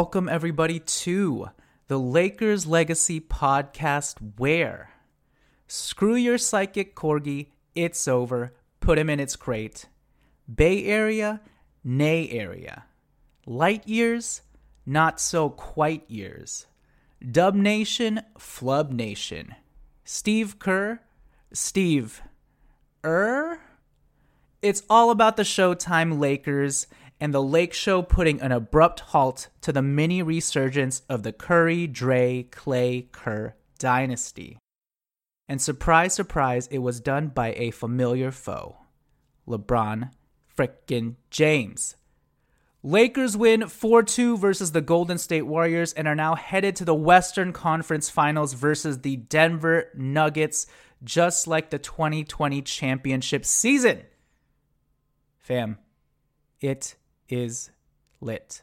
welcome everybody to the Lakers Legacy podcast where screw your psychic corgi, it's over, put him in its crate. Bay Area, nay area. Light years, not so quite years. Dub Nation, Flub Nation. Steve Kerr, Steve Er. It's all about the Showtime Lakers and the Lake Show putting an abrupt halt to the mini resurgence of the Curry, Dre, Klay, Kerr dynasty. And surprise, surprise, it was done by a familiar foe LeBron frickin' James. Lakers win 4 2 versus the Golden State Warriors and are now headed to the Western Conference Finals versus the Denver Nuggets, just like the 2020 championship season. Fam, it is lit.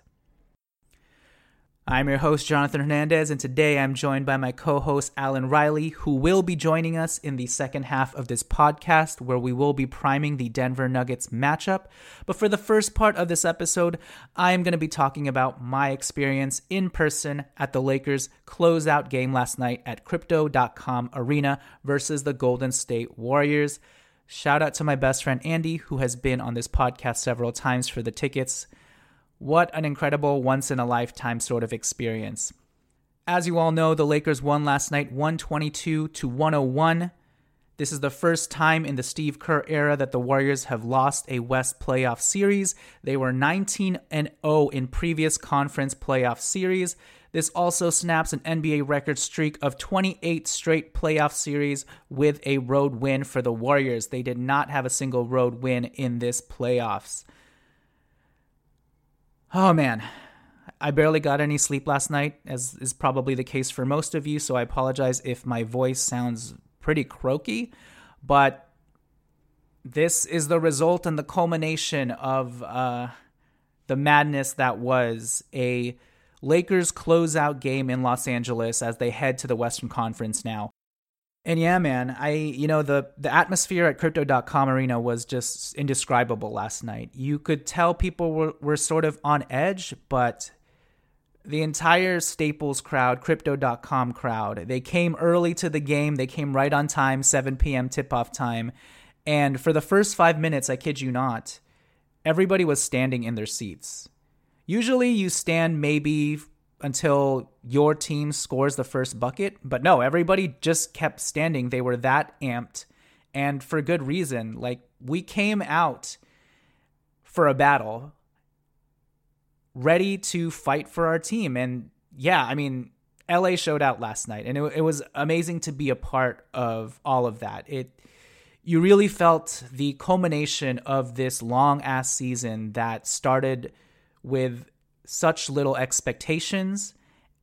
I'm your host, Jonathan Hernandez, and today I'm joined by my co host, Alan Riley, who will be joining us in the second half of this podcast, where we will be priming the Denver Nuggets matchup. But for the first part of this episode, I am going to be talking about my experience in person at the Lakers' closeout game last night at Crypto.com Arena versus the Golden State Warriors. Shout out to my best friend Andy, who has been on this podcast several times for the tickets. What an incredible once in a lifetime sort of experience. As you all know, the Lakers won last night 122 to 101. This is the first time in the Steve Kerr era that the Warriors have lost a West playoff series. They were 19 and 0 in previous conference playoff series. This also snaps an NBA record streak of 28 straight playoff series with a road win for the Warriors. They did not have a single road win in this playoffs. Oh man, I barely got any sleep last night, as is probably the case for most of you, so I apologize if my voice sounds pretty croaky, but this is the result and the culmination of uh, the madness that was a Lakers closeout game in Los Angeles as they head to the Western Conference now. And yeah, man, I you know the the atmosphere at crypto.com arena was just indescribable last night. You could tell people were, were sort of on edge, but the entire Staples crowd, crypto.com crowd, they came early to the game. They came right on time, 7 p.m. tip off time. And for the first five minutes, I kid you not, everybody was standing in their seats. Usually you stand maybe until your team scores the first bucket, but no, everybody just kept standing. They were that amped and for good reason. Like we came out for a battle ready to fight for our team and yeah, I mean LA showed out last night and it, it was amazing to be a part of all of that. It you really felt the culmination of this long ass season that started with such little expectations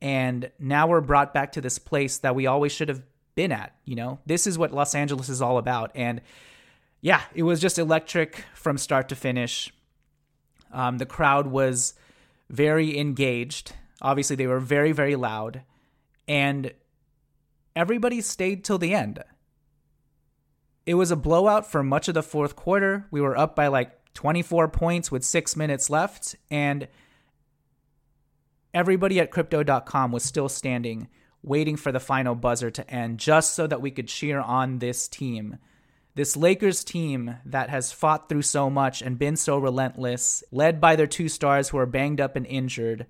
and now we're brought back to this place that we always should have been at you know? This is what los angeles is all about and yeah it was just electric from start to finish. Um, the crowd was very engaged. Obviously they were very very loud and everybody stayed till the end. It was a blowout for much of the fourth quarter. We were up by like 24 points with six minutes left. And everybody at crypto.com was still standing, waiting for the final buzzer to end, just so that we could cheer on this team. This Lakers team that has fought through so much and been so relentless, led by their two stars who are banged up and injured,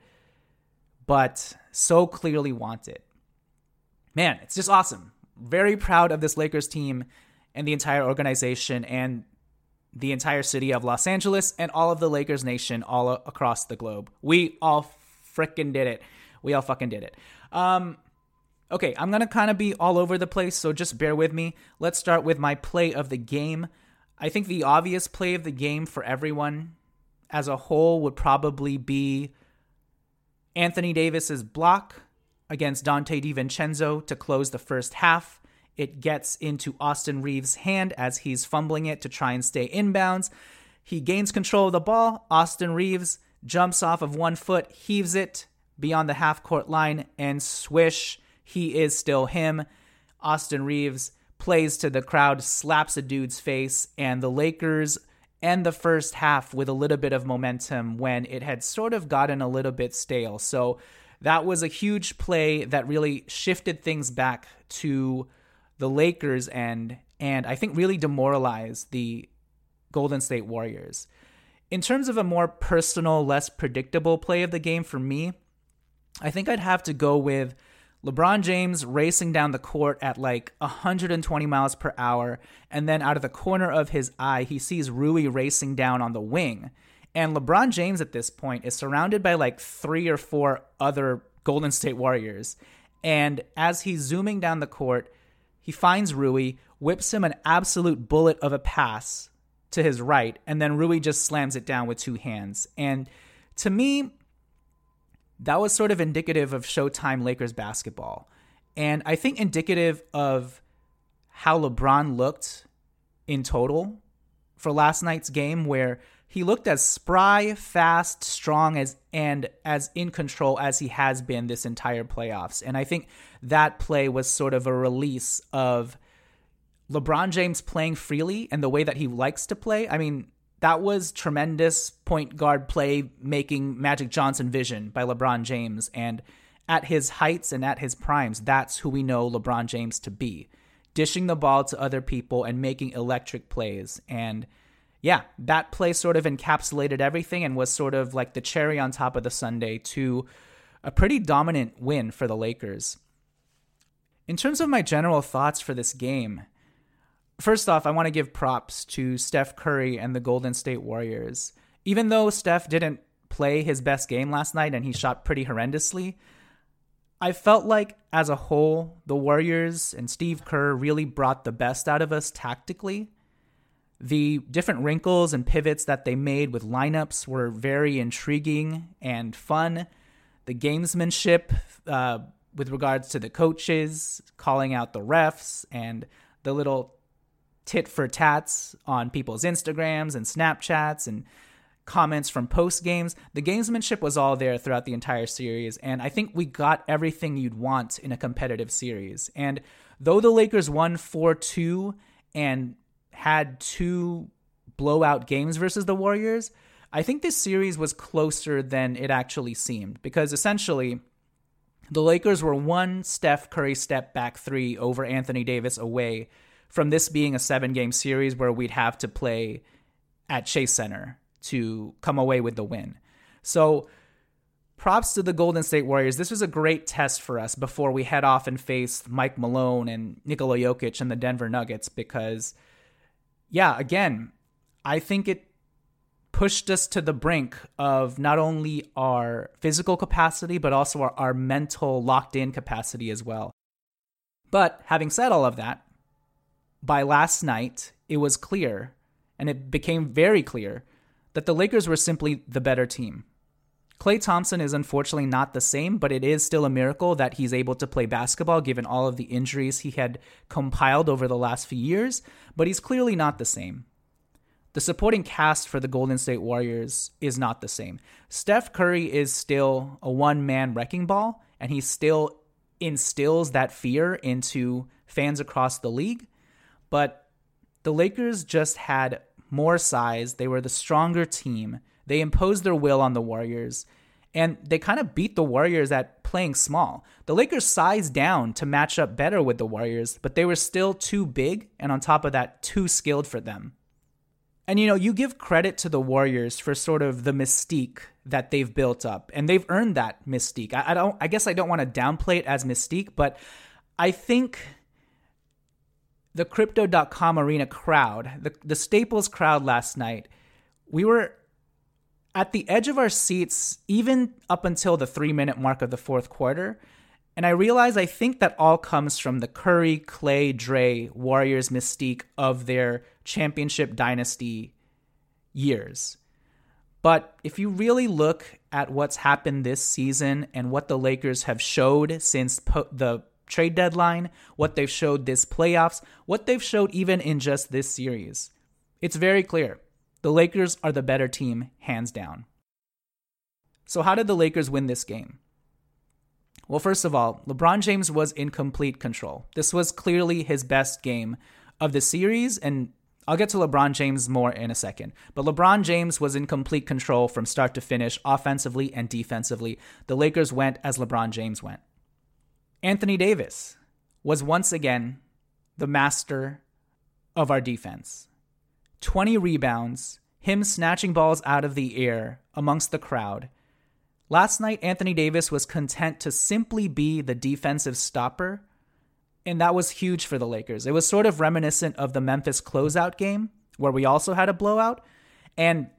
but so clearly want it. Man, it's just awesome. Very proud of this Lakers team and the entire organization and the entire city of Los Angeles and all of the Lakers nation all across the globe. We all freaking did it. We all fucking did it. Um, okay, I'm gonna kind of be all over the place, so just bear with me. Let's start with my play of the game. I think the obvious play of the game for everyone as a whole would probably be Anthony Davis's block against Donte DiVincenzo to close the first half. It gets into Austin Reaves' hand as he's fumbling it to try and stay inbounds. He gains control of the ball. Austin Reaves jumps off of one foot, heaves it beyond the half court line, and swish, he is still him. Austin Reaves plays to the crowd, slaps a dude's face, and the Lakers end the first half with a little bit of momentum when it had sort of gotten a little bit stale. So that was a huge play that really shifted things back to the Lakers end and I think really demoralized the Golden State Warriors. In terms of a more personal, less predictable play of the game for me, I think I'd have to go with LeBron James racing down the court at like 120 miles per hour, and then out of the corner of his eye, he sees Rui racing down on the wing. And LeBron James at this point is surrounded by like three or four other Golden State Warriors. And as he's zooming down the court, he finds Rui, whips him an absolute bullet of a pass to his right, and then Rui just slams it down with two hands. And to me, that was sort of indicative of Showtime Lakers basketball. And I think indicative of how LeBron looked in total for last night's game, where he looked as spry, fast, strong as and as in control as he has been this entire playoffs. And I think that play was sort of a release of LeBron James playing freely and the way that he likes to play. I mean, that was tremendous point guard play making Magic Johnson vision by LeBron James. And at his heights and at his primes, that's who we know LeBron James to be. Dishing the ball to other people and making electric plays. And yeah, that play sort of encapsulated everything and was sort of like the cherry on top of the sundae to a pretty dominant win for the Lakers. In terms of my general thoughts for this game, First off, I want to give props to Steph Curry and the Golden State Warriors. Even though Steph didn't play his best game last night and he shot pretty horrendously, I felt like as a whole, the Warriors and Steve Kerr really brought the best out of us tactically. The different wrinkles and pivots that they made with lineups were very intriguing and fun. The gamesmanship uh, with regards to the coaches, calling out the refs, and the little tit for tats on people's Instagrams and Snapchats and comments from post games. The gamesmanship was all there throughout the entire series, and I think we got everything you'd want in a competitive series. And though the Lakers won 4 2 and had two blowout games versus the Warriors, I think this series was closer than it actually seemed because essentially the Lakers were one Steph Curry step back three over Anthony Davis away from this being a seven game series where we'd have to play at Chase Center to come away with the win. So, props to the Golden State Warriors. This was a great test for us before we head off and face Mike Malone and Nikola Jokic and the Denver Nuggets because, yeah, again, I think it pushed us to the brink of not only our physical capacity, but also our, our mental locked in capacity as well. But having said all of that, by last night, it was clear, and it became very clear, that the Lakers were simply the better team. Klay Thompson is unfortunately not the same, but it is still a miracle that he's able to play basketball given all of the injuries he had compiled over the last few years, but he's clearly not the same. The supporting cast for the Golden State Warriors is not the same. Steph Curry is still a one man wrecking ball, and he still instills that fear into fans across the league. But the Lakers just had more size. They were the stronger team. They imposed their will on the Warriors. And they kind of beat the Warriors at playing small. The Lakers sized down to match up better with the Warriors, but they were still too big, and on top of that, too skilled for them. And you know, you give credit to the Warriors for sort of the mystique that they've built up, and they've earned that mystique. I, I don't. I guess I don't want to downplay it as mystique, but I think the crypto.com arena crowd, the, the Staples crowd last night, we were at the edge of our seats even up until the three minute mark of the fourth quarter. And I realize I think that all comes from the Curry, Klay, Dre, Warriors mystique of their championship dynasty years. But if you really look at what's happened this season and what the Lakers have showed since po- the trade deadline, what they've showed this playoffs, what they've showed even in just this series. It's very clear. The Lakers are the better team, hands down. So, how did the Lakers win this game? Well, first of all, LeBron James was in complete control. This was clearly his best game of the series, and I'll get to LeBron James more in a second. But LeBron James was in complete control from start to finish, offensively and defensively. The Lakers went as LeBron James went. Anthony Davis was once again the master of our defense. 20 rebounds, him snatching balls out of the air amongst the crowd. Last night, Anthony Davis was content to simply be the defensive stopper and that was huge for the Lakers. It was sort of reminiscent of the Memphis closeout game where we also had a blowout. And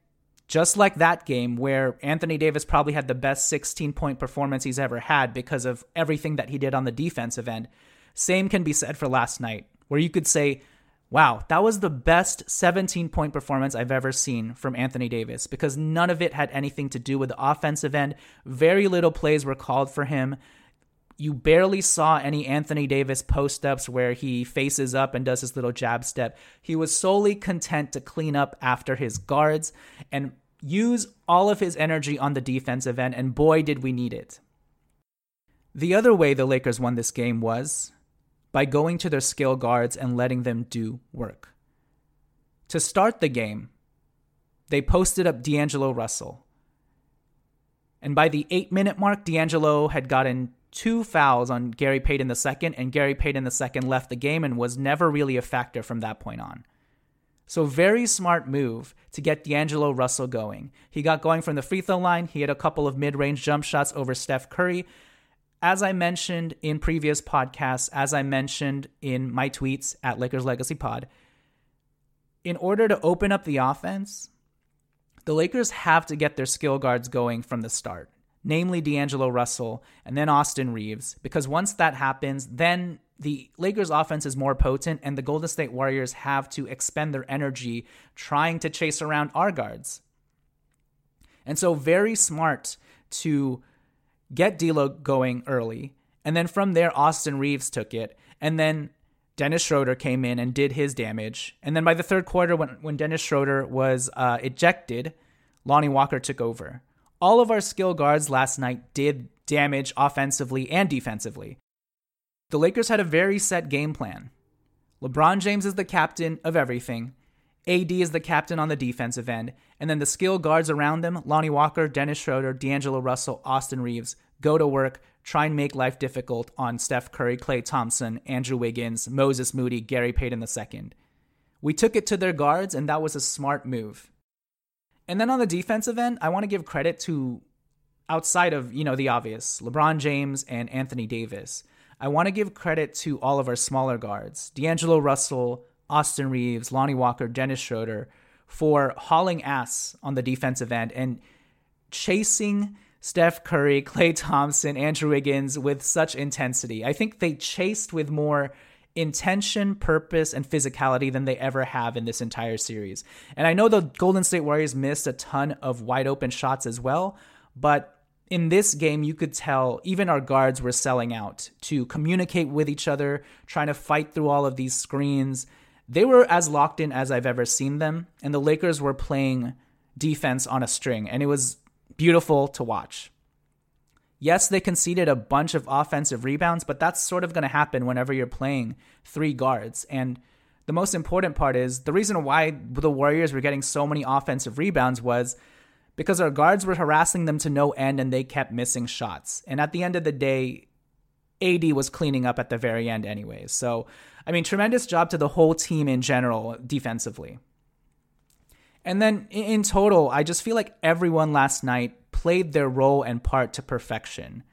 just like that game where Anthony Davis probably had the best 16 point performance he's ever had because of everything that he did on the defensive end, same can be said for last night, where you could say, wow, that was the best 17 point performance I've ever seen from Anthony Davis because none of it had anything to do with the offensive end. Very little plays were called for him you barely saw any Anthony Davis post ups where he faces up and does his little jab step. He was solely content to clean up after his guards and use all of his energy on the defensive end, and boy, did we need it. The other way the Lakers won this game was by going to their skill guards and letting them do work. To start the game, they posted up D'Angelo Russell. And by the eight minute mark, D'Angelo had gotten two fouls on Gary Payton II, and Gary Payton II left the game and was never really a factor from that point on. So, very smart move to get D'Angelo Russell going. He got going from the free throw line. He had a couple of mid range jump shots over Steph Curry. As I mentioned in previous podcasts, as I mentioned in my tweets at Lakers Legacy Pod, in order to open up the offense, the Lakers have to get their skill guards going from the start namely D'Angelo Russell and then Austin Reaves, because once that happens, then the Lakers offense is more potent and the Golden State Warriors have to expend their energy trying to chase around our guards. And so, very smart to get D'Lo going early. And then from there, Austin Reaves took it. And then Dennis Schroeder came in and did his damage. And then by the third quarter, when, when Dennis Schroeder was uh, ejected, Lonnie Walker took over all of our skill guards last night did damage offensively and defensively. The Lakers had a very set game plan. LeBron James is the captain of everything. AD is the captain on the defensive end, and then the skill guards around them, Lonnie Walker, Dennis Schroeder, D'Angelo Russell, Austin Reaves, go to work, try and make life difficult on Steph Curry, Klay Thompson, Andrew Wiggins, Moses Moody, Gary Payton II. We took it to their guards, and that was a smart move. And then on the defensive end, I want to give credit to outside of, you know, the obvious, LeBron James and Anthony Davis. I want to give credit to all of our smaller guards, D'Angelo Russell, Austin Reaves, Lonnie Walker, Dennis Schroeder, for hauling ass on the defensive end and chasing Steph Curry, Klay Thompson, Andrew Wiggins with such intensity. I think they chased with more intention, purpose, and physicality than they ever have in this entire series. And I know the Golden State Warriors missed a ton of wide open shots as well, but in this game, you could tell even our guards were selling out to communicate with each other, trying to fight through all of these screens. They were as locked in as I've ever seen them, and the Lakers were playing defense on a string, and it was beautiful to watch. Yes, they conceded a bunch of offensive rebounds, but that's sort of going to happen whenever you're playing three guards. And the most important part is the reason why the Warriors were getting so many offensive rebounds was because our guards were harassing them to no end and they kept missing shots. And at the end of the day, AD was cleaning up at the very end, anyways. So, I mean, tremendous job to the whole team in general defensively. And then in total, I just feel like everyone last night played their role and part to perfection.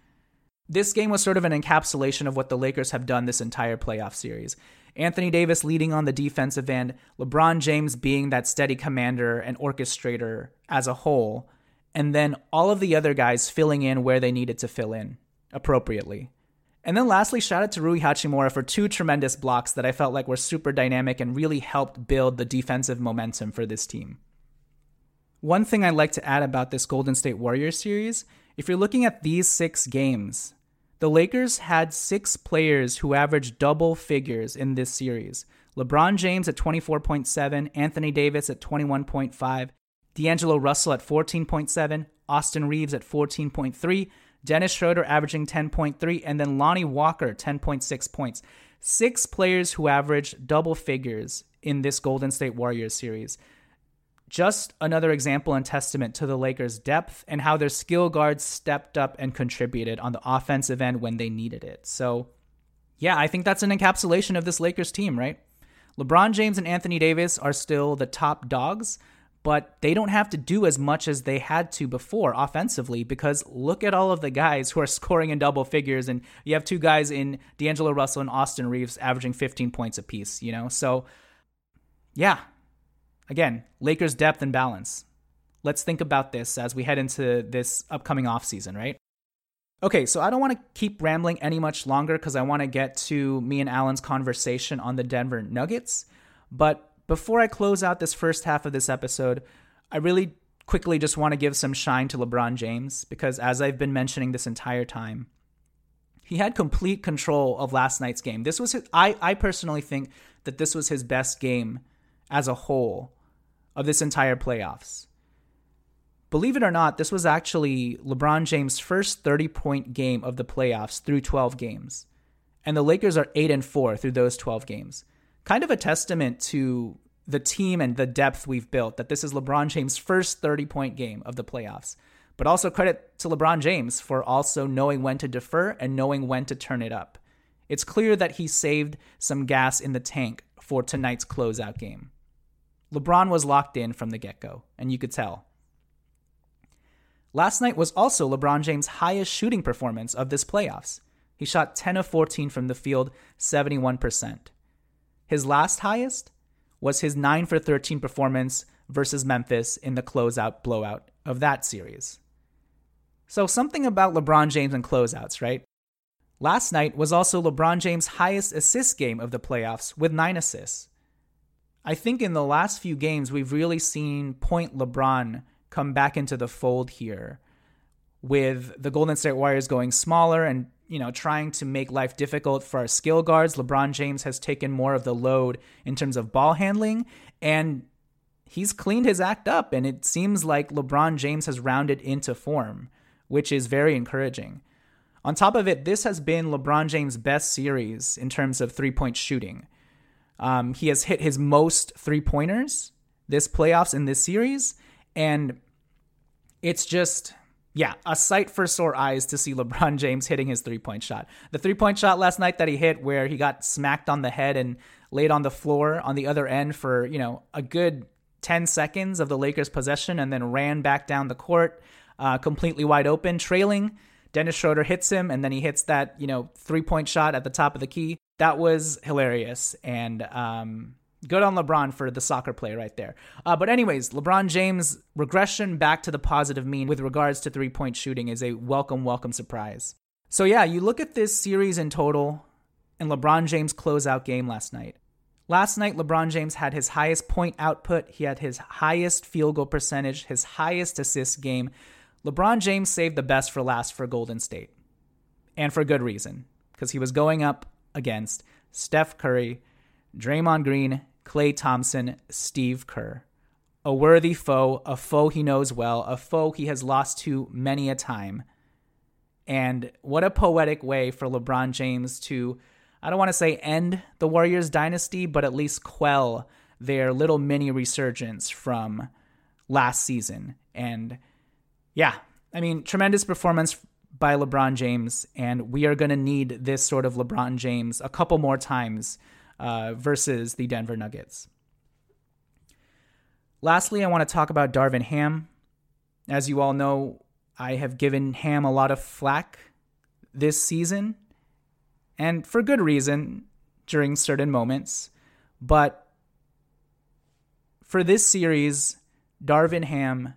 This game was sort of an encapsulation of what the Lakers have done this entire playoff series. Anthony Davis leading on the defensive end, LeBron James being that steady commander and orchestrator as a whole, and then all of the other guys filling in where they needed to fill in appropriately. And then lastly, shout out to Rui Hachimura for two tremendous blocks that I felt like were super dynamic and really helped build the defensive momentum for this team. One thing I'd like to add about this Golden State Warriors series if you're looking at these six games, the Lakers had six players who averaged double figures in this series LeBron James at 24.7, Anthony Davis at 21.5, D'Angelo Russell at 14.7, Austin Reaves at 14.3, Dennis Schroeder averaging 10.3, and then Lonnie Walker 10.6 points. Six players who averaged double figures in this Golden State Warriors series. Just another example and testament to the Lakers' depth and how their skill guards stepped up and contributed on the offensive end when they needed it. So, yeah, I think that's an encapsulation of this Lakers team, right? LeBron James and Anthony Davis are still the top dogs, but they don't have to do as much as they had to before offensively because look at all of the guys who are scoring in double figures. And you have two guys in D'Angelo Russell and Austin Reaves averaging 15 points apiece, you know? So, yeah, again, Lakers depth and balance. Let's think about this as we head into this upcoming offseason, right? Okay, so I don't want to keep rambling any much longer because I want to get to me and Alan's conversation on the Denver Nuggets. But before I close out this first half of this episode, I really quickly just want to give some shine to LeBron James because, as I've been mentioning this entire time, he had complete control of last night's game. This was his, I, I personally think that this was his best game as a whole of this entire playoffs. Believe it or not, this was actually LeBron James' first 30 point game of the playoffs through 12 games. And the Lakers are 8 and 4 through those 12 games. Kind of a testament to the team and the depth we've built that this is LeBron James' first 30 point game of the playoffs. But also credit to LeBron James for also knowing when to defer and knowing when to turn it up. It's clear that he saved some gas in the tank for tonight's closeout game. LeBron was locked in from the get go, and you could tell. Last night was also LeBron James' highest shooting performance of this playoffs. He shot 10 of 14 from the field, 71%. His last highest was his 9 for 13 performance versus Memphis in the closeout blowout of that series. So, something about LeBron James and closeouts, right? Last night was also LeBron James' highest assist game of the playoffs with 9 assists. I think in the last few games, we've really seen point LeBron come back into the fold here with the Golden State Warriors going smaller and you know trying to make life difficult for our skill guards. LeBron James has taken more of the load in terms of ball handling and he's cleaned his act up and it seems like LeBron James has rounded into form, which is very encouraging. On top of it, this has been LeBron James' best series in terms of three-point shooting. Um, he has hit his most three-pointers this playoffs in this series, and it's just yeah, a sight for sore eyes to see LeBron James hitting his three point shot. The three point shot last night that he hit, where he got smacked on the head and laid on the floor on the other end for, you know, a good 10 seconds of the Lakers' possession and then ran back down the court uh, completely wide open, trailing. Dennis Schroeder hits him and then he hits that, you know, three point shot at the top of the key. That was hilarious. And, um, Good on LeBron for the soccer play right there. Uh, but, anyways, LeBron James' regression back to the positive mean with regards to three point shooting is a welcome, welcome surprise. So, yeah, you look at this series in total and LeBron James' closeout game last night. Last night, LeBron James had his highest point output, he had his highest field goal percentage, his highest assist game. LeBron James saved the best for last for Golden State. And for good reason, because he was going up against Steph Curry, Draymond Green, Klay Thompson, Steve Kerr. A worthy foe, a foe he knows well, a foe he has lost to many a time. And what a poetic way for LeBron James to, I don't want to say end the Warriors dynasty, but at least quell their little mini resurgence from last season. And yeah, I mean, tremendous performance by LeBron James. And we are going to need this sort of LeBron James a couple more times uh, versus the Denver Nuggets. Lastly, I want to talk about Darvin Ham. As you all know, I have given Ham a lot of flack this season, and for good reason during certain moments. But for this series, Darvin Ham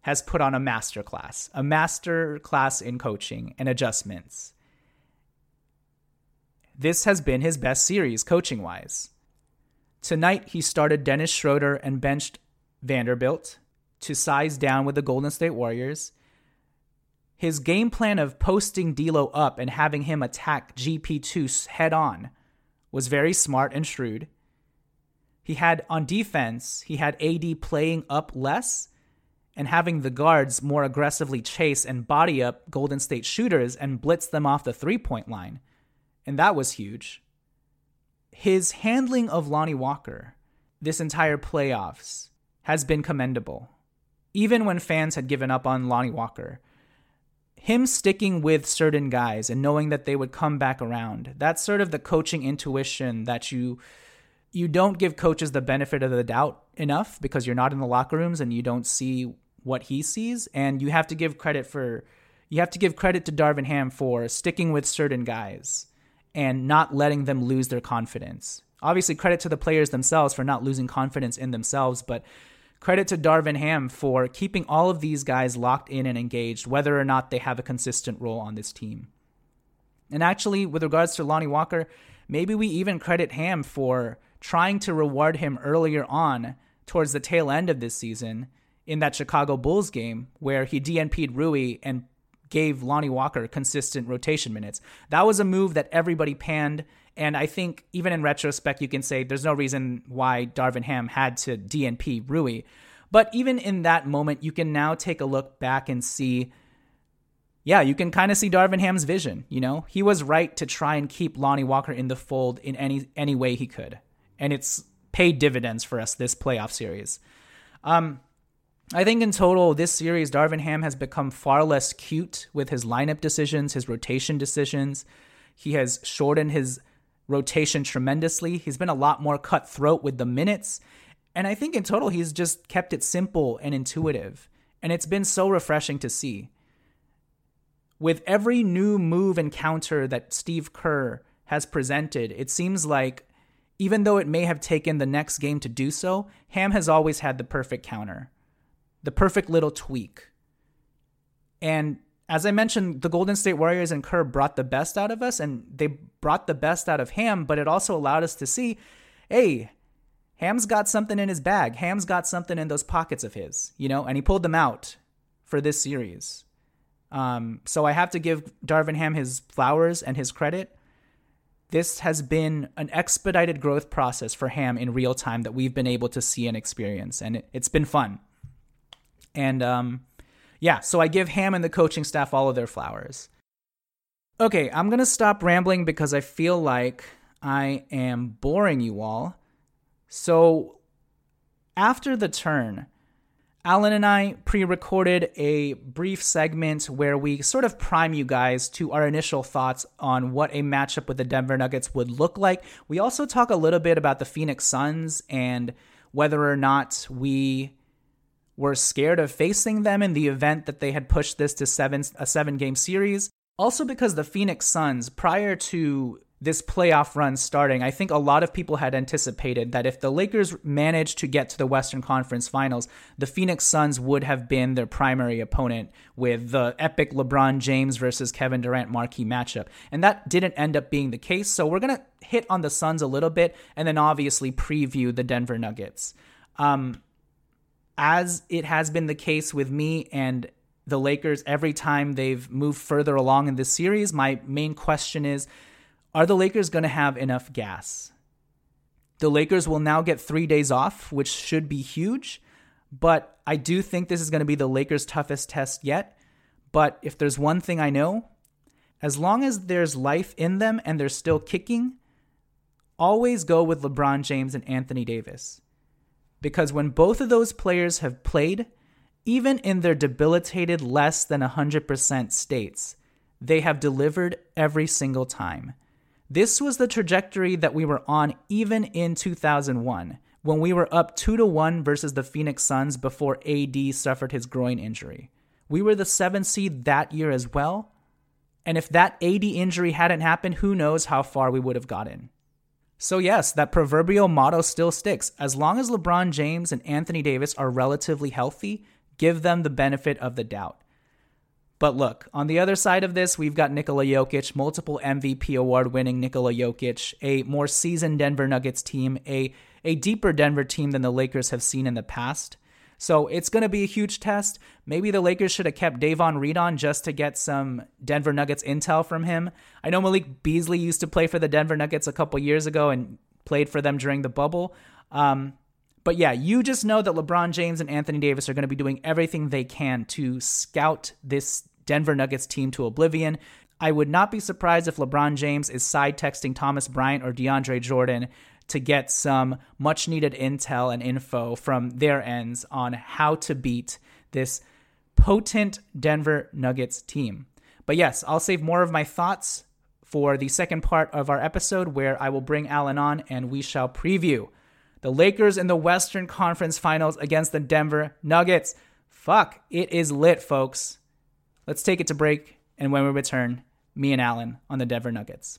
has put on a masterclass, a masterclass in coaching and adjustments. This has been his best series coaching wise. Tonight, he started Dennis Schroeder and benched Vanderbilt to size down with the Golden State Warriors. His game plan of posting D'Lo up and having him attack GP2 head on was very smart and shrewd. He had on defense, he had AD playing up less and having the guards more aggressively chase and body up Golden State shooters and blitz them off the three point line and that was huge. his handling of Lonnie Walker this entire playoffs has been commendable. Even when fans had given up on Lonnie Walker, him sticking with certain guys and knowing that they would come back around. That's sort of the coaching intuition that you you don't give coaches the benefit of the doubt enough because you're not in the locker rooms and you don't see what he sees and you have to give credit for you have to give credit to Darvin Ham for sticking with certain guys and not letting them lose their confidence. Obviously credit to the players themselves for not losing confidence in themselves, but Credit to Darvin Ham for keeping all of these guys locked in and engaged, whether or not they have a consistent role on this team. And actually, with regards to Lonnie Walker, maybe we even credit Ham for trying to reward him earlier on towards the tail end of this season in that Chicago Bulls game where he DNP'd Rui and gave Lonnie Walker consistent rotation minutes. That was a move that everybody panned and I think even in retrospect, you can say there's no reason why Darvin Ham had to DNP Rui. But even in that moment, you can now take a look back and see, yeah, you can kind of see Darvin Ham's vision. You know, he was right to try and keep Lonnie Walker in the fold in any any way he could, and it's paid dividends for us this playoff series. Um, I think in total, this series, Darvin Ham has become far less cute with his lineup decisions, his rotation decisions. He has shortened his rotation tremendously. He's been a lot more cutthroat with the minutes. And I think in total, he's just kept it simple and intuitive. And it's been so refreshing to see. With every new move and counter that Steve Kerr has presented, it seems like even though it may have taken the next game to do so, Ham has always had the perfect counter, the perfect little tweak. And as I mentioned, the Golden State Warriors and Kerr brought the best out of us, and they brought the best out of Ham, but it also allowed us to see hey, Ham's got something in his bag. Ham's got something in those pockets of his, you know, and he pulled them out for this series. Um, so I have to give Darvin Ham his flowers and his credit. This has been an expedited growth process for Ham in real time that we've been able to see and experience, and it, has been fun. And um, yeah, so I give Ham and the coaching staff all of their flowers. Okay, I'm going to stop rambling because I feel like I am boring you all. So, after the turn, Alan and I pre recorded a brief segment where we sort of prime you guys to our initial thoughts on what a matchup with the Denver Nuggets would look like. We also talk a little bit about the Phoenix Suns and whether or not we were scared of facing them in the event that they had pushed this to seven a seven game series. Also because the Phoenix Suns prior to this playoff run starting, I think a lot of people had anticipated that if the Lakers managed to get to the Western Conference Finals, the Phoenix Suns would have been their primary opponent with the epic LeBron James versus Kevin Durant marquee matchup. And that didn't end up being the case. So we're going to hit on the Suns a little bit and then obviously preview the Denver Nuggets. Um, as it has been the case with me and the Lakers every time they've moved further along in this series, my main question is are the Lakers going to have enough gas? The Lakers will now get three days off, which should be huge. But I do think this is going to be the Lakers' toughest test yet. But if there's one thing I know, as long as there's life in them and they're still kicking, always go with LeBron James and Anthony Davis because when both of those players have played, even in their debilitated less than 100% states, they have delivered every single time. This was the trajectory that we were on even in 2001 when we were up 2 to 1 versus the Phoenix Suns before AD suffered his groin injury. We were the 7th seed that year as well. And if that AD injury hadn't happened, who knows how far we would have gotten. So, yes, that proverbial motto still sticks. As long as LeBron James and Anthony Davis are relatively healthy, give them the benefit of the doubt. But look, on the other side of this, we've got Nikola Jokic, multiple MVP award winning Nikola Jokic, a more seasoned Denver Nuggets team, a, a deeper Denver team than the Lakers have seen in the past. So it's going to be a huge test. Maybe the Lakers should have kept Davon Reed on just to get some Denver Nuggets intel from him. I know Malik Beasley used to play for the Denver Nuggets a couple years ago and played for them during the bubble. Um, but yeah, you just know that LeBron James and Anthony Davis are going to be doing everything they can to scout this Denver Nuggets team to oblivion. I would not be surprised if LeBron James is side texting Thomas Bryant or DeAndre Jordan to get some much needed intel and info from their ends on how to beat this potent Denver Nuggets team. But yes, I'll save more of my thoughts for the second part of our episode where I will bring Alan on and we shall preview the Lakers in the Western Conference Finals against the Denver Nuggets. Fuck, it is lit, folks. Let's take it to break, and when we return, me and Alan on the Denver Nuggets.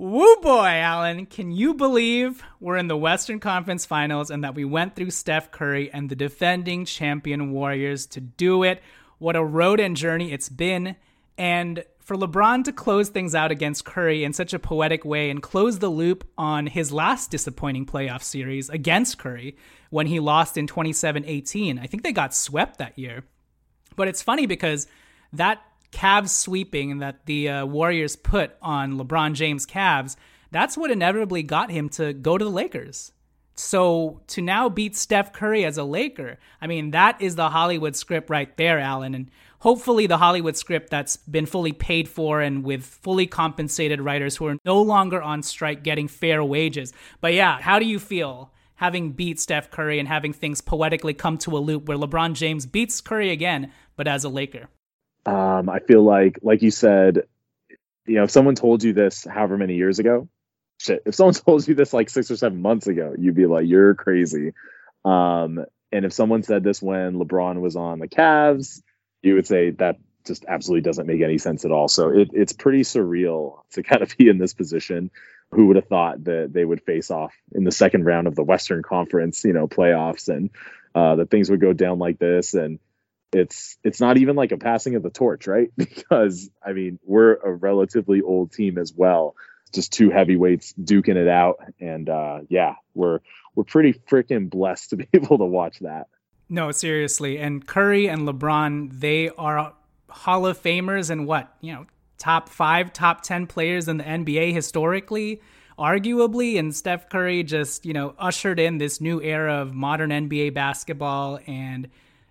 Woo boy, Alan. Can you believe we're in the Western Conference Finals and that we went through Steph Curry and the defending champion Warriors to do it? What a road and journey it's been. And for LeBron to close things out against Curry in such a poetic way and close the loop on his last disappointing playoff series against Curry when he lost in 27 18. I think they got swept that year. But it's funny because that Cavs sweeping that the uh, Warriors put on LeBron James Cavs, that's what inevitably got him to go to the Lakers. So to now beat Steph Curry as a Laker, I mean, that is the Hollywood script right there, Alan. And hopefully the Hollywood script that's been fully paid for and with fully compensated writers who are no longer on strike getting fair wages. But yeah, how do you feel having beat Steph Curry and having things poetically come to a loop where LeBron James beats Curry again, but as a Laker? Um, I feel like, like you said, you know, if someone told you this however many years ago, shit, if someone told you this like six or seven months ago, you'd be like, you're crazy. Um, and if someone said this when LeBron was on the Cavs, you would say that just absolutely doesn't make any sense at all. So it, it's pretty surreal to kind of be in this position. Who would have thought that they would face off in the second round of the Western Conference, you know, playoffs, and uh, that things would go down like this? And it's it's not even like a passing of the torch, right? Because I mean, we're a relatively old team as well. Just two heavyweights duking it out, and uh, yeah, we're we're pretty freaking blessed to be able to watch that. No, seriously, and Curry and LeBron, they are Hall of Famers and what you know, top five, top ten players in the NBA historically arguably and Steph Curry just, you know, ushered in this new era of modern NBA basketball and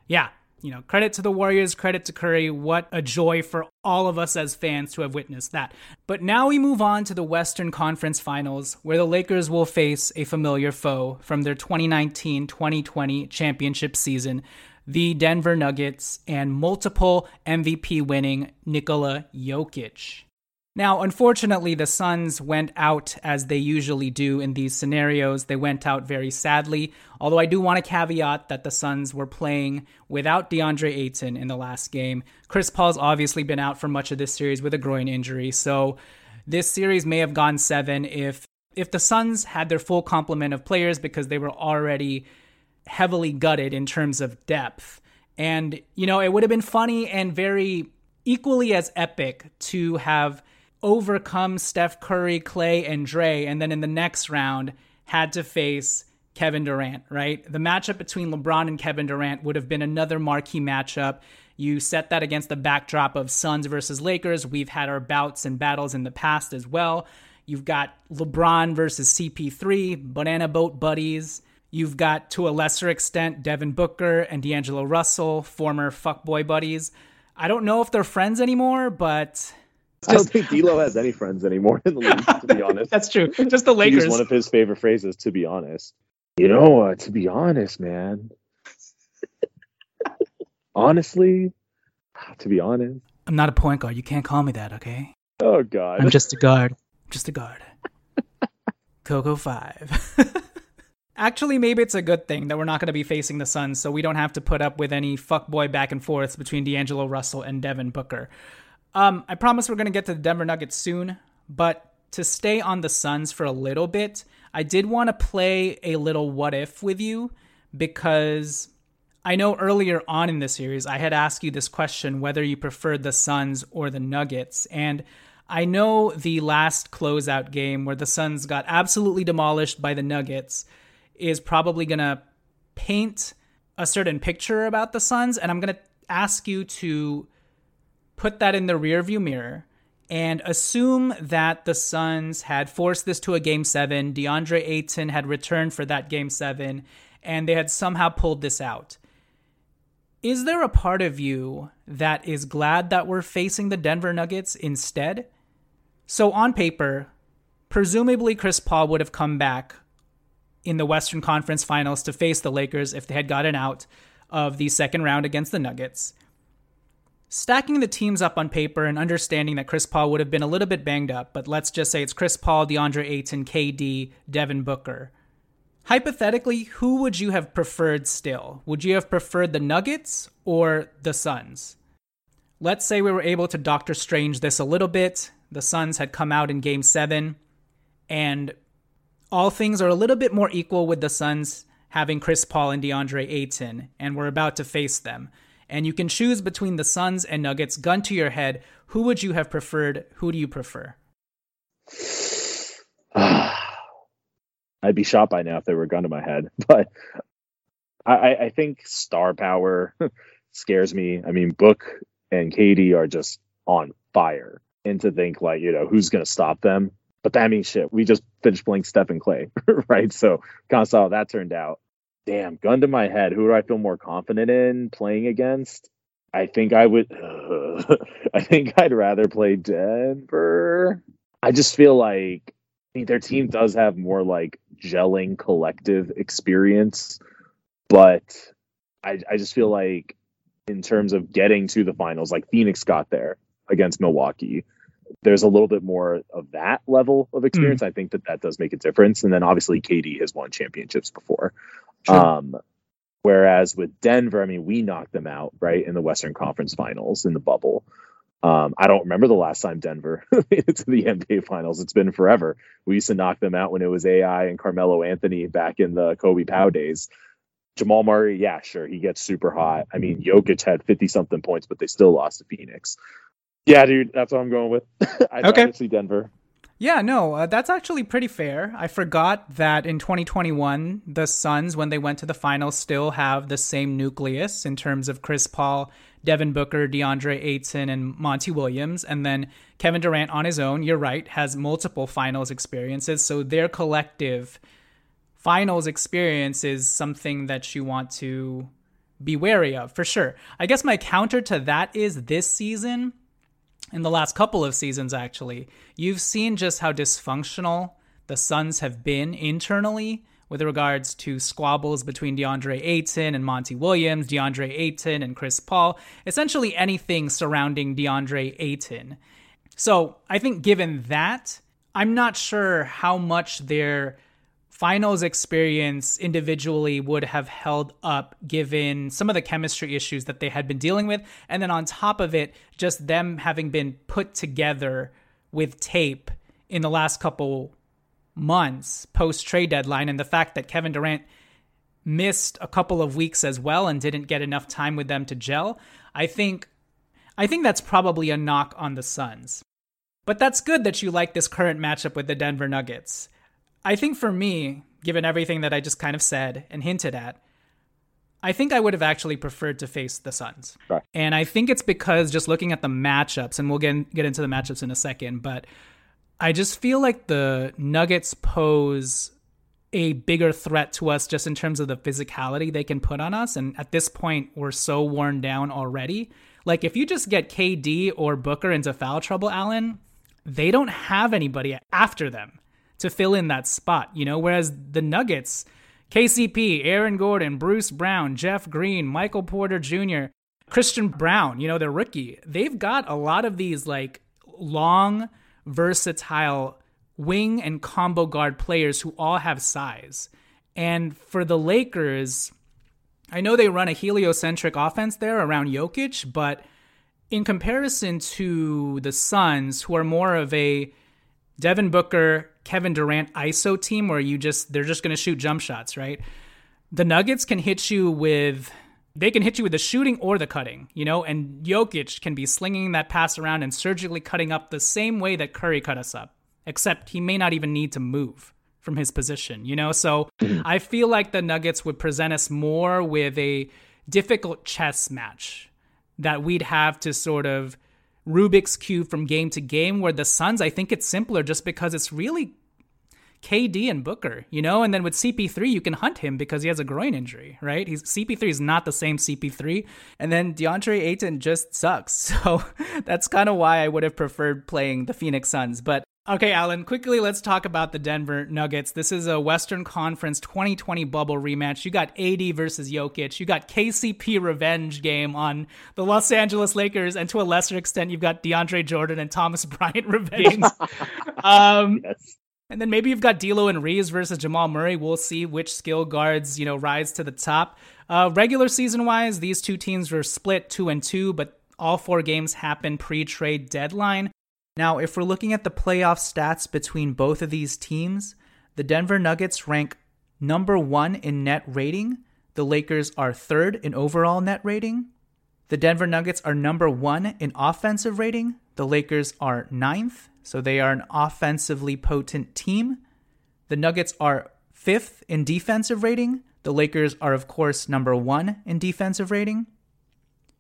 yeah, you know, credit to the Warriors, credit to Curry. What a joy for all of us as fans to have witnessed that. But now we move on to the Western Conference Finals, where the Lakers will face a familiar foe from their 2019 2020 championship season, the Denver Nuggets, and multiple MVP winning Nikola Jokic. Now, unfortunately, the Suns went out as they usually do in these scenarios. They went out very sadly. Although I do want to caveat that the Suns were playing without DeAndre Ayton in the last game. Chris Paul's obviously been out for much of this series with a groin injury, so this series may have gone seven if if the Suns had their full complement of players because they were already heavily gutted in terms of depth. And you know, it would have been funny and very equally as epic to have overcome Steph Curry, Klay, and Dre, and then in the next round had to face Kevin Durant, right? The matchup between LeBron and Kevin Durant would have been another marquee matchup. You set that against the backdrop of Suns versus Lakers. We've had our bouts and battles in the past as well. You've got LeBron versus CP3, banana boat buddies. You've got, to a lesser extent, Devin Booker and D'Angelo Russell, former fuckboy buddies. I don't know if they're friends anymore, but I don't think D'Lo has any friends anymore in the league. To be honest, that's true. Just the Lakers. one of his favorite phrases. To be honest, you know, uh, to be honest, man. Honestly, to be honest. I'm not a point guard. You can't call me that, okay? Oh God. I'm just a guard. Just a guard. Coco 5. Actually, maybe it's a good thing that we're not going to be facing the Suns, so we don't have to put up with any fuckboy back and forths between D'Angelo Russell and Devin Booker. Um, I promise we're going to get to the Denver Nuggets soon, but to stay on the Suns for a little bit, I did want to play a little what if with you because I know earlier on in the series I had asked you this question whether you preferred the Suns or the Nuggets. And I know the last closeout game where the Suns got absolutely demolished by the Nuggets is probably going to paint a certain picture about the Suns. And I'm going to ask you to put that in the rearview mirror and assume that the Suns had forced this to a game seven. DeAndre Ayton had returned for that game seven, and they had somehow pulled this out. Is there a part of you that is glad that we're facing the Denver Nuggets instead? So, on paper, presumably Chris Paul would have come back in the Western Conference Finals to face the Lakers if they had gotten out of the second round against the Nuggets. Stacking the teams up on paper and understanding that Chris Paul would have been a little bit banged up, but let's just say it's Chris Paul, DeAndre Ayton, KD, Devin Booker. Hypothetically, who would you have preferred still? Would you have preferred the Nuggets or the Suns? Let's say we were able to Doctor Strange this a little bit. The Suns had come out in game seven, and all things are a little bit more equal with the Suns having Chris Paul and DeAndre Ayton, and we're about to face them and you can choose between the Suns and Nuggets. Gun to your head, who would you have preferred? Who do you prefer? I'd be shot by now if they were a gun to my head, but I, I think star power scares me. I mean, Book and KD are just on fire, and to think like you know who's going to stop them. But that means shit. We just finished playing Steph and Klay, right? So kind of saw how that turned out damn, gun to my head, who do I feel more confident in playing against? I think I would. Uh, I think I'd rather play Denver. I just feel like I mean, their team does have more like gelling collective experience, but I, I just feel like in terms of getting to the finals, like Phoenix got there against Milwaukee. There's a little bit more of that level of experience. Mm. I think that that does make a difference. And then obviously KD has won championships before. Sure. Um, whereas with Denver, I mean, we knocked them out right in the Western Conference Finals in the bubble. Um, I don't remember the last time Denver made it to the NBA Finals. It's been forever. We used to knock them out when it was AI and Carmelo Anthony back in the Kobe Pau days. Jamal Murray, yeah, sure, he gets super hot. I mean, Jokic had fifty something points, but they still lost to Phoenix. Yeah, dude, that's what I'm going with. I okay. see Denver. Yeah, no, uh, that's actually pretty fair. I forgot that in 2021, the Suns, when they went to the finals, still have the same nucleus in terms of Chris Paul, Devin Booker, DeAndre Ayton, and Monty Williams. And then Kevin Durant on his own, you're right, has multiple finals experiences. So their collective finals experience is something that you want to be wary of, for sure. I guess my counter to that is this season in the last couple of seasons, actually, you've seen just how dysfunctional the Suns have been internally with regards to squabbles between DeAndre Ayton and Monty Williams, DeAndre Ayton and Chris Paul, essentially anything surrounding DeAndre Ayton. So I think given that, I'm not sure how much their finals experience individually would have held up given some of the chemistry issues that they had been dealing with. And then on top of it, just them having been put together with tape in the last couple months post trade deadline, and the fact that Kevin Durant missed a couple of weeks as well and didn't get enough time with them to gel. I think I think that's probably a knock on the Suns. But that's good that you like this current matchup with the Denver Nuggets. I think for me, given everything that I just kind of said and hinted at, I think I would have actually preferred to face the Suns. Right. And I think it's because just looking at the matchups, and we'll get, get into the matchups in a second, but I just feel like the Nuggets pose a bigger threat to us just in terms of the physicality they can put on us. And at this point, we're so worn down already. Like, if you just get KD or Booker into foul trouble, Allen, they don't have anybody after them to fill in that spot, you know, whereas the Nuggets, KCP, Aaron Gordon, Bruce Brown, Jeff Green, Michael Porter Jr., Christian Braun, you know, their rookie. They've got a lot of these like long, versatile wing and combo guard players who all have size. And for the Lakers, I know they run a heliocentric offense there around Jokic, but in comparison to the Suns, who are more of a Devin Booker, Kevin Durant ISO team where you just they're just going to shoot jump shots, right? The Nuggets can hit you with they can hit you with the shooting or the cutting, you know, and Jokic can be slinging that pass around and surgically cutting up the same way that Curry cut us up, except he may not even need to move from his position, you know? So I feel like the Nuggets would present us more with a difficult chess match that we'd have to sort of Rubik's Cube from game to game, where the Suns, I think it's simpler just because it's really KD and Booker, you know, and then with CP3 you can hunt him because he has a groin injury, right? He's CP3 is not the same CP3, and then DeAndre Ayton just sucks. So that's kind of why I would have preferred playing the Phoenix Suns. But okay, Alan, quickly let's talk about the Denver Nuggets. This is a Western Conference 2020 bubble rematch. You got AD versus Jokic. You got KCP revenge game on the Los Angeles Lakers, and to a lesser extent, you've got DeAndre Jordan and Thomas Bryant revenge. um, yes. And then maybe you've got D'Lo and Reaves versus Jamal Murray. We'll see which skill guards, you know, rise to the top. Uh, regular season wise, these two teams were split two and two, but all four games happened pre-trade deadline. Now, if we're looking at the playoff stats between both of these teams, the Denver Nuggets rank number one in net rating. The Lakers are third in overall net rating. The Denver Nuggets are number one in offensive rating. The Lakers are ninth. So they are an offensively potent team. The Nuggets are fifth in defensive rating. The Lakers are, of course, number one in defensive rating.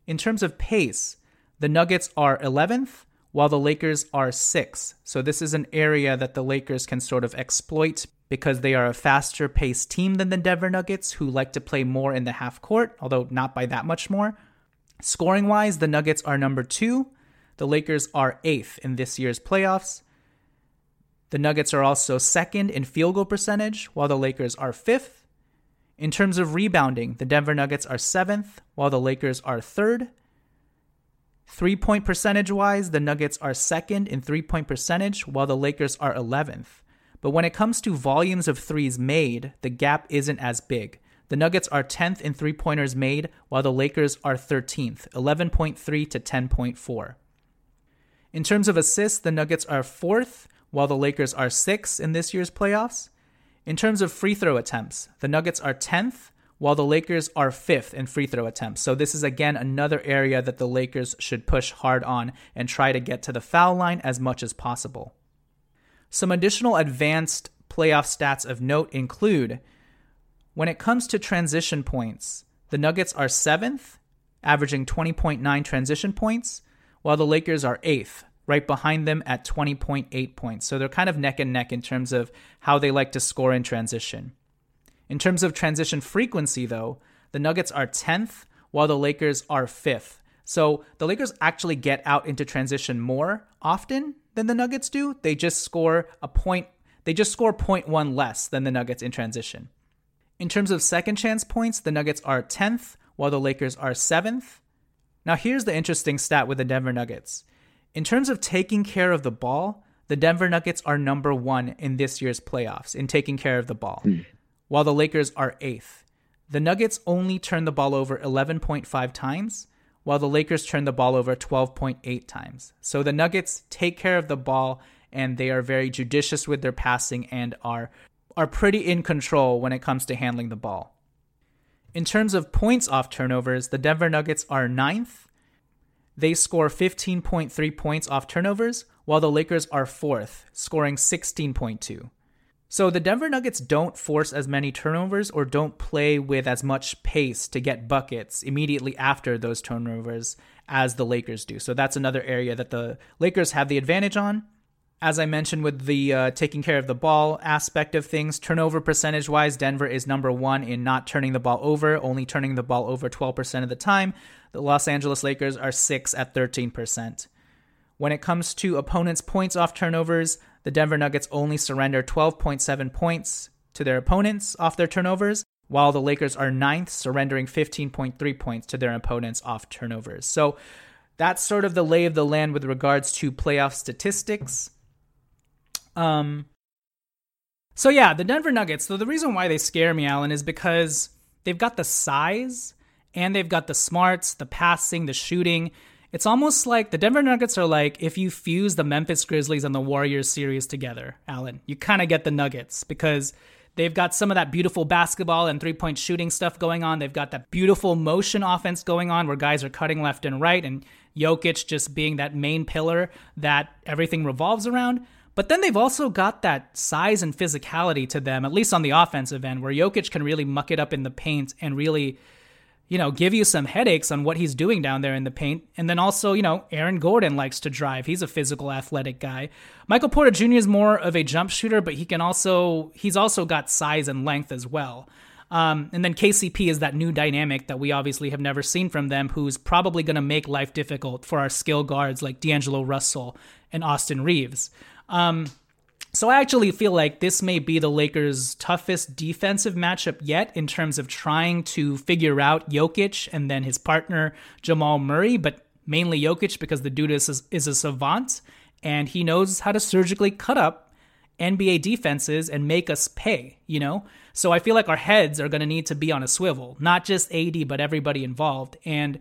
In terms of pace, the Nuggets are 11th, while the Lakers are 6th. So this is an area that the Lakers can sort of exploit because they are a faster paced team than the Denver Nuggets, who like to play more in the half court, although not by that much more. Scoring wise, the Nuggets are number two, the Lakers are eighth in this year's playoffs. The Nuggets are also second in field goal percentage, while the Lakers are fifth. In terms of rebounding, the Denver Nuggets are seventh, while the Lakers are third. Three point percentage wise, the Nuggets are second in three point percentage, while the Lakers are 11th. But when it comes to volumes of threes made, the gap isn't as big. The Nuggets are 10th in three pointers made, while the Lakers are 13th, 11.3 to 10.4. In terms of assists, the Nuggets are fourth, while the Lakers are sixth in this year's playoffs. In terms of free throw attempts, the Nuggets are 10th, while the Lakers are fifth in free throw attempts. So, this is again another area that the Lakers should push hard on and try to get to the foul line as much as possible. Some additional advanced playoff stats of note include when it comes to transition points, the Nuggets are seventh, averaging 20.9 transition points while the Lakers are eighth, right behind them at 20.8 points. So they're kind of neck and neck in terms of how they like to score in transition. In terms of transition frequency, though, the Nuggets are 10th, while the Lakers are 5th. So the Lakers actually get out into transition more often than the Nuggets do. They just score a point, they just score 0.1 less than the Nuggets in transition. In terms of second chance points, the Nuggets are 10th, while the Lakers are 7th. Now, here's the interesting stat with the Denver Nuggets. In terms of taking care of the ball, the Denver Nuggets are number one in this year's playoffs in taking care of the ball, mm. while the Lakers are eighth. The Nuggets only turn the ball over 11.5 times, while the Lakers turn the ball over 12.8 times. So the Nuggets take care of the ball and they are very judicious with their passing and are are pretty in control when it comes to handling the ball. In terms of points off turnovers, the Denver Nuggets are ninth. They score 15.3 points off turnovers, while the Lakers are fourth, scoring 16.2. So the Denver Nuggets don't force as many turnovers or don't play with as much pace to get buckets immediately after those turnovers as the Lakers do. So that's another area that the Lakers have the advantage on. As I mentioned with the uh, taking care of the ball aspect of things, turnover percentage wise, Denver is number one in not turning the ball over, only turning the ball over 12% of the time. The Los Angeles Lakers are six at 13%. When it comes to opponents' points off turnovers, the Denver Nuggets only surrender 12.7 points to their opponents off their turnovers, while the Lakers are ninth, surrendering 15.3 points to their opponents off turnovers. So that's sort of the lay of the land with regards to playoff statistics. Um, so yeah, the Denver Nuggets. So the reason why they scare me, Alan, is because they've got the size and they've got the smarts, the passing, the shooting. It's almost like the Denver Nuggets are like if you fuse the Memphis Grizzlies and the Warriors series together, Alan. You kind of get the Nuggets because they've got some of that beautiful basketball and three point shooting stuff going on. They've got that beautiful motion offense going on where guys are cutting left and right, and Jokic just being that main pillar that everything revolves around. But then they've also got that size and physicality to them, at least on the offensive end, where Jokic can really muck it up in the paint and really you know, give you some headaches on what he's doing down there in the paint. And then also, you know, Aaron Gordon likes to drive. He's a physical, athletic guy. Michael Porter Jr. is more of a jump shooter, but he can also he's also got size and length as well. Um, and then KCP is that new dynamic that we obviously have never seen from them, who's probably going to make life difficult for our skill guards like D'Angelo Russell and Austin Reaves. Um, so I actually feel like this may be the Lakers' toughest defensive matchup yet in terms of trying to figure out Jokic and then his partner Jamal Murray, but mainly Jokic because the dude is, is a savant and he knows how to surgically cut up NBA defenses and make us pay, you know? So I feel like our heads are going to need to be on a swivel, not just AD, but everybody involved. And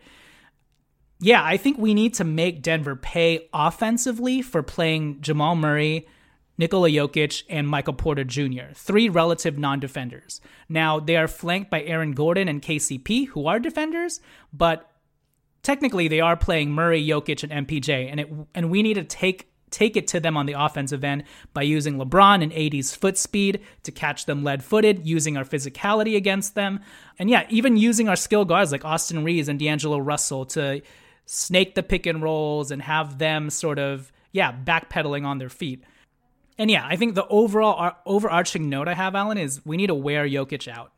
yeah, I think we need to make Denver pay offensively for playing Jamal Murray Nikola Jokic, and Michael Porter Jr., three relative non defenders. Now, they are flanked by Aaron Gordon and KCP, who are defenders, but technically they are playing Murray, Jokic, and MPJ, and, it, and we need to take take it to them on the offensive end by using LeBron and AD's foot speed to catch them lead footed, using our physicality against them. And yeah, even using our skill guards like Austin Reaves and D'Angelo Russell to snake the pick and rolls and have them sort of, yeah, backpedaling on their feet. And yeah, I think the overall overarching note I have, Alan, is we need to wear Jokic out.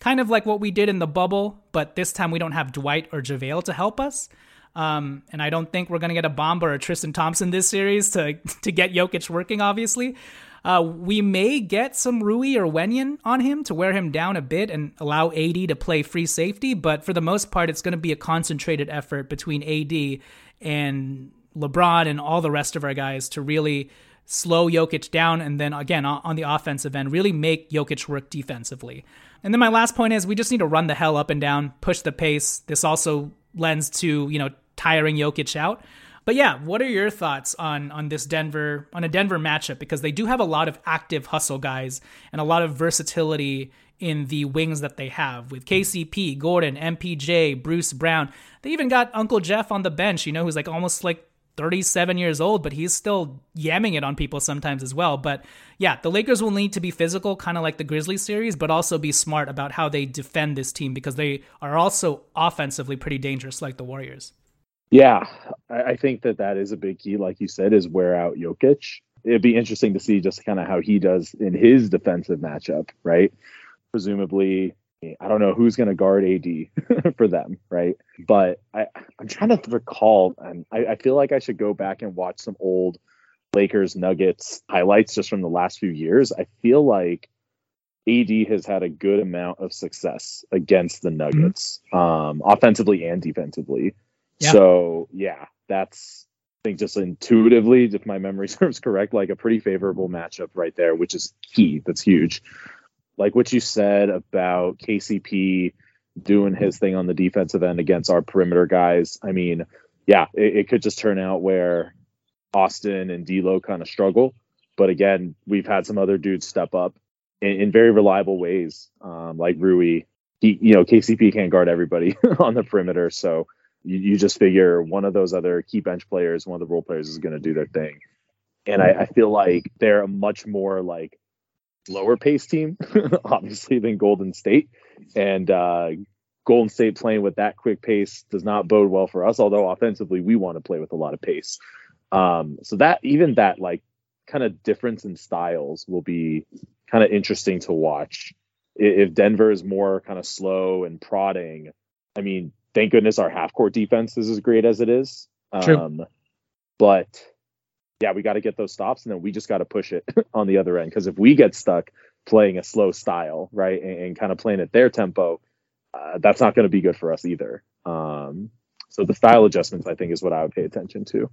Kind of like what we did in the bubble, but this time we don't have Dwight or JaVale to help us. Um, and I don't think we're going to get a Bamba or a Tristan Thompson this series to to get Jokic working. Obviously, uh, we may get some Rui or Wenyen on him to wear him down a bit and allow AD to play free safety. But for the most part, it's going to be a concentrated effort between AD and LeBron and all the rest of our guys to really slow Jokic down, and then again on the offensive end, really make Jokic work defensively. And then my last point is we just need to run the hell up and down, push the pace. This also lends to you know tiring Jokic out. But yeah, what are your thoughts on on this Denver on a Denver matchup because they do have a lot of active hustle guys and a lot of versatility in the wings that they have with KCP, Gordon, MPJ, Bruce Brown. They even got Uncle Jeff on the bench, you know, who's like almost like 37 years old, but he's still yamming it on people sometimes as well. But yeah, the Lakers will need to be physical, kind of like the Grizzlies series, but also be smart about how they defend this team because they are also offensively pretty dangerous, like the Warriors. Yeah, I think that that is a big key, like you said, is wear out Jokic. It'd be interesting to see just kind of how he does in his defensive matchup, right? Presumably, I don't know who's going to guard AD for them, right? But I, I'm trying to recall, and I, I feel like I should go back and watch some old Lakers Nuggets highlights just from the last few years. I feel like AD has had a good amount of success against the. Nuggets, mm-hmm. um, offensively and defensively. So yeah, that's I think just intuitively, if my memory serves correct, like a pretty favorable matchup right there, which is key. That's huge like what you said about KCP doing his thing on the defensive end against our perimeter guys. I mean, yeah, it, it could just turn out where Austin and D'Lo kind of struggle, but again, we've had some other dudes step up in, in very reliable ways, um, like Rui. He, you know, KCP can't guard everybody on the perimeter, so you, you, just figure one of those other key bench players, one of the role players, is going to do their thing. And I, I feel like they're a much more like lower pace team, obviously, than Golden State. And uh, Golden State playing with that quick pace does not bode well for us, although offensively we want to play with a lot of pace. Um, so that even that like kind of difference in styles will be kind of interesting to watch. If Denver is more kind of slow and prodding, I mean, thank goodness our half court defense is as great as it is. True. Um, but yeah, we got to get those stops, and then we just got to push it on the other end. Because if we get stuck, playing a slow style, right, and, and kind of playing at their tempo, uh, that's not going to be good for us either. Um, so the style adjustments, I think, is what I would pay attention to.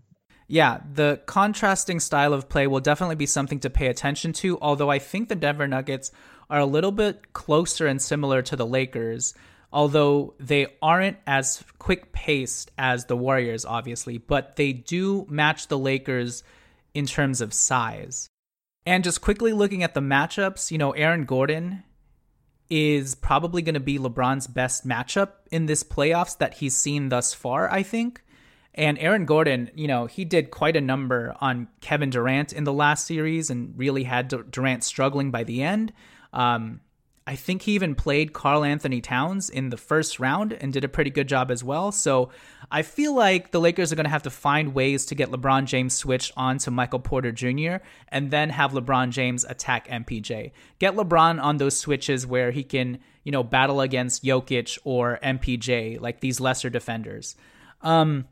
Yeah, the contrasting style of play will definitely be something to pay attention to. Although I think the Denver Nuggets are a little bit closer and similar to the Lakers, although they aren't as quick paced as the Warriors, obviously, but they do match the Lakers in terms of size. And just quickly looking at the matchups, you know, Aaron Gordon is probably going to be LeBron's best matchup in this playoffs that he's seen thus far, I think. And Aaron Gordon, you know, he did quite a number on Kevin Durant in the last series and really had Durant struggling by the end. Um, I think he even played Karl-Anthony Towns in the first round and did a pretty good job as well. So I feel like the Lakers are going to have to find ways to get LeBron James switched on to Michael Porter Jr. and then have LeBron James attack MPJ. Get LeBron on those switches where he can, you know, battle against Jokic or MPJ, like these lesser defenders. Um,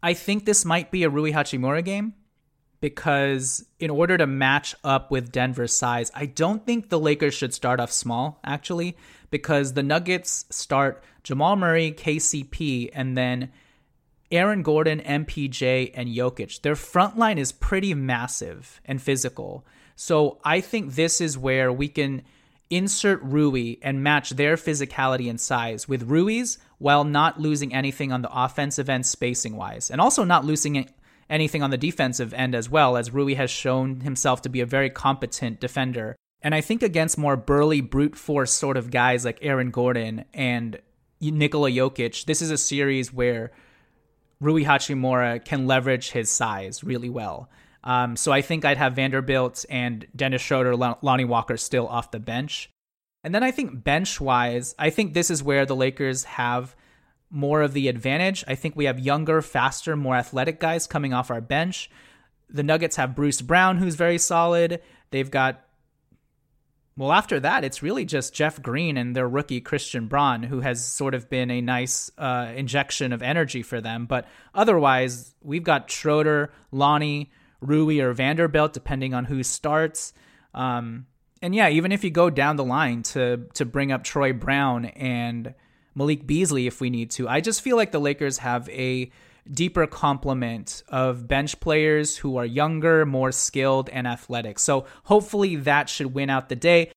I think this might be a Rui Hachimura game because in order to match up with Denver's size, I don't think the Lakers should start off small, actually, because the Nuggets start Jamal Murray, KCP, and then Aaron Gordon, MPJ, and Jokic. Their front line is pretty massive and physical. So I think this is where we can insert Rui and match their physicality and size with Rui's while not losing anything on the offensive end spacing wise and also not losing anything on the defensive end as well, as Rui has shown himself to be a very competent defender. And I think against more burly, brute force sort of guys like Aaron Gordon and Nikola Jokic, this is a series where Rui Hachimura can leverage his size really well. Um, so I think I'd have Vanderbilt and Dennis Schroeder, Lonnie Walker still off the bench. And then I think bench wise, I think this is where the Lakers have more of the advantage. I think we have younger, faster, more athletic guys coming off our bench. The Nuggets have Bruce Brown, who's very solid. They've got, well, after that, it's really just Jeff Green and their rookie Christian Braun, who has sort of been a nice uh, injection of energy for them. But otherwise, we've got Schroeder, Lonnie, Rui, or Vanderbilt, depending on who starts. Um, and yeah, even if you go down the line to to bring up Troy Brown and Malik Beasley if we need to. I just feel like the Lakers have a deeper complement of bench players who are younger, more skilled, and athletic. So hopefully that should win out the day.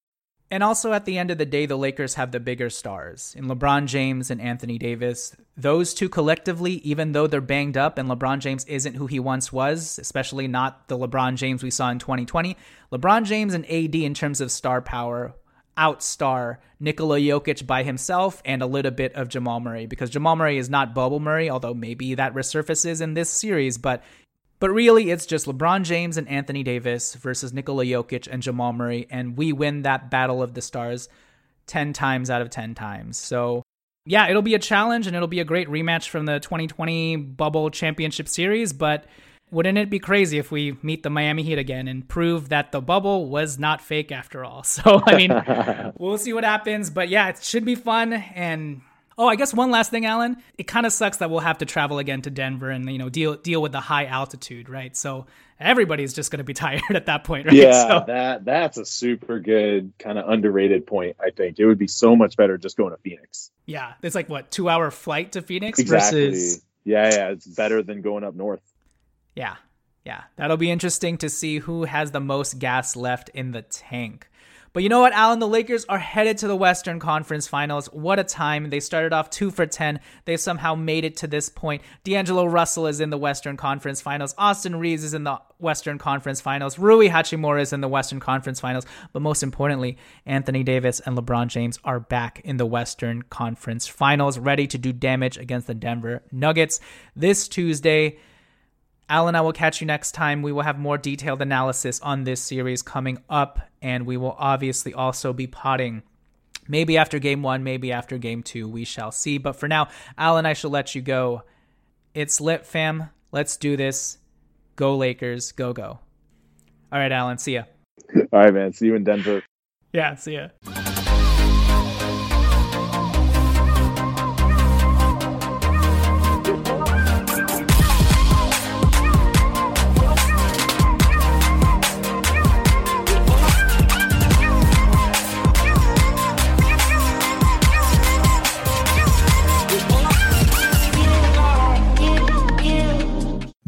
And also at the end of the day, the Lakers have the bigger stars in LeBron James and Anthony Davis. Those two collectively, even though they're banged up and LeBron James isn't who he once was, especially not the LeBron James we saw in 2020, LeBron James and AD in terms of star power outstar Nikola Jokic by himself and a little bit of Jamal Murray because Jamal Murray is not Bubble Murray, although maybe that resurfaces in this series, but but really it's just LeBron James and Anthony Davis versus Nikola Jokic and Jamal Murray and we win that battle of the stars 10 times out of 10 times. So yeah, it'll be a challenge and it'll be a great rematch from the 2020 Bubble Championship Series, but wouldn't it be crazy if we meet the Miami Heat again and prove that the bubble was not fake after all? So, I mean, we'll see what happens. But yeah, it should be fun. And oh, I guess one last thing, Alan. It kind of sucks that we'll have to travel again to Denver and you know deal deal with the high altitude, right? So everybody's just going to be tired at that point, right? Yeah, so, that that's a super good kind of underrated point. I think it would be so much better just going to Phoenix. Yeah, it's like what two hour flight to Phoenix exactly. versus. Yeah, yeah, it's better than going up north. Yeah. Yeah. That'll be interesting to see who has the most gas left in the tank. But you know what, Alan? The Lakers are headed to the Western Conference Finals. What a time. They started off 2 for 10. They've somehow made it to this point. D'Angelo Russell is in the Western Conference Finals. Austin Reaves is in the Western Conference Finals. Rui Hachimura is in the Western Conference Finals. But most importantly, Anthony Davis and LeBron James are back in the Western Conference Finals, ready to do damage against the Denver Nuggets this Tuesday. Alan, I will catch you next time. We will have more detailed analysis on this series coming up, and we will obviously also be potting. Maybe after game one, maybe after game two, we shall see. But for now, Alan, I shall let you go. It's lit, fam. Let's do this. Go Lakers. Go, go. All right, Alan. See ya. All right, man. See you in Denver. Yeah, see ya.